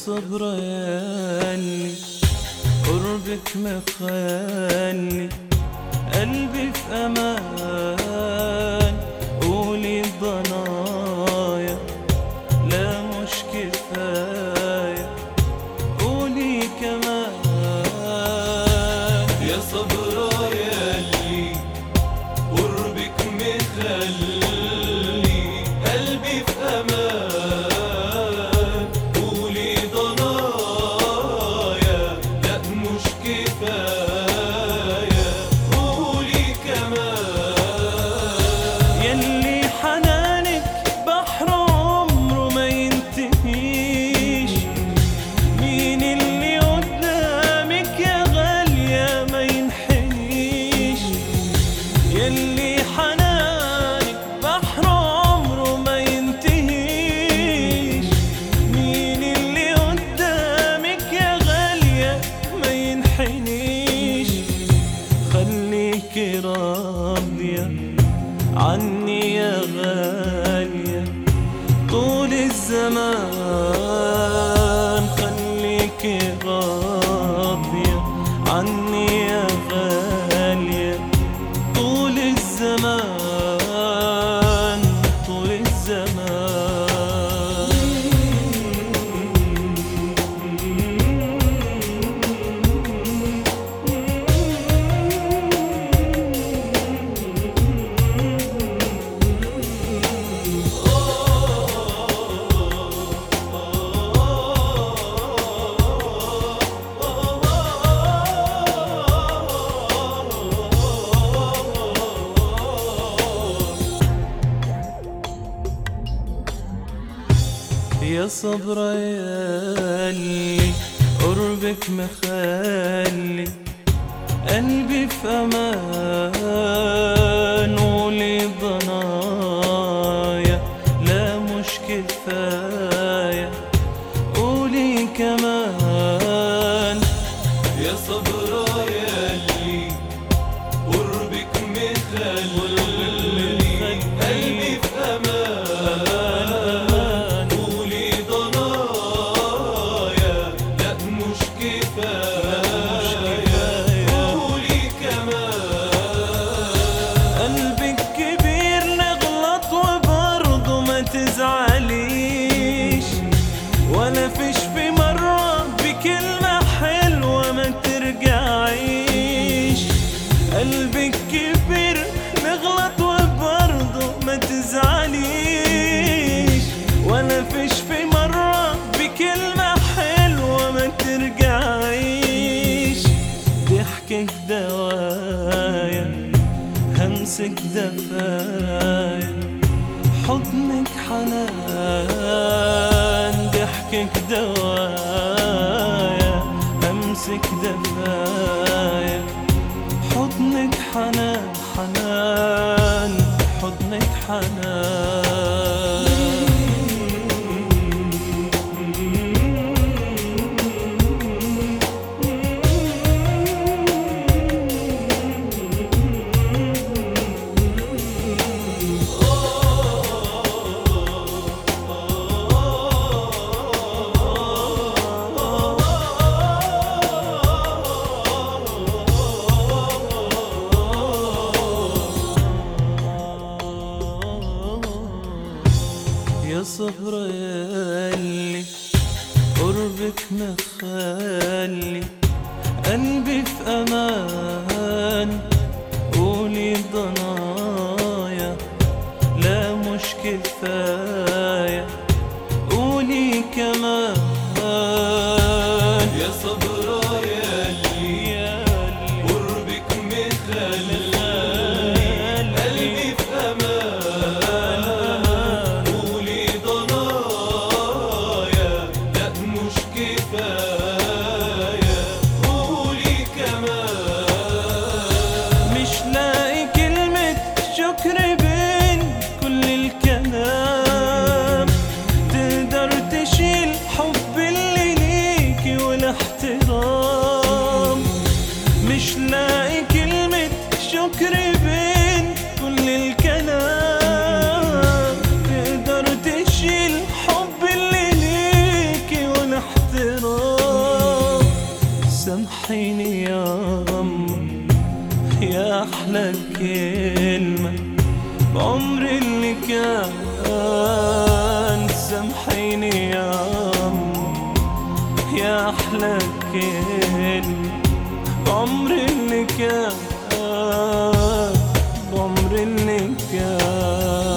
يا صبر يالي قربك مخلي قلبي في أمان يلي حنانك بحر عمره ما ينتهيش. مين اللي قدامك يا غالية ما ينحنيش. خليكي راضية عني يا غالية طول الزمان. خليكي راضية عني يا يا صبر يالي قربك مخلي قلبي في أمان. همسك دفايا حضنك حنان ضحكك دوايا همسك دفايا. حضنك حنان حنان حضنك يا صبر يالي قربك مخلي قلبي في أمان. قولي ضنايا لا مش كفايه صحيني يا غم يا أحلى كلمة بعمر اللي كان. سامحيني يا غم يا أحلى كلمة بعمر اللي كان بعمر اللي كان.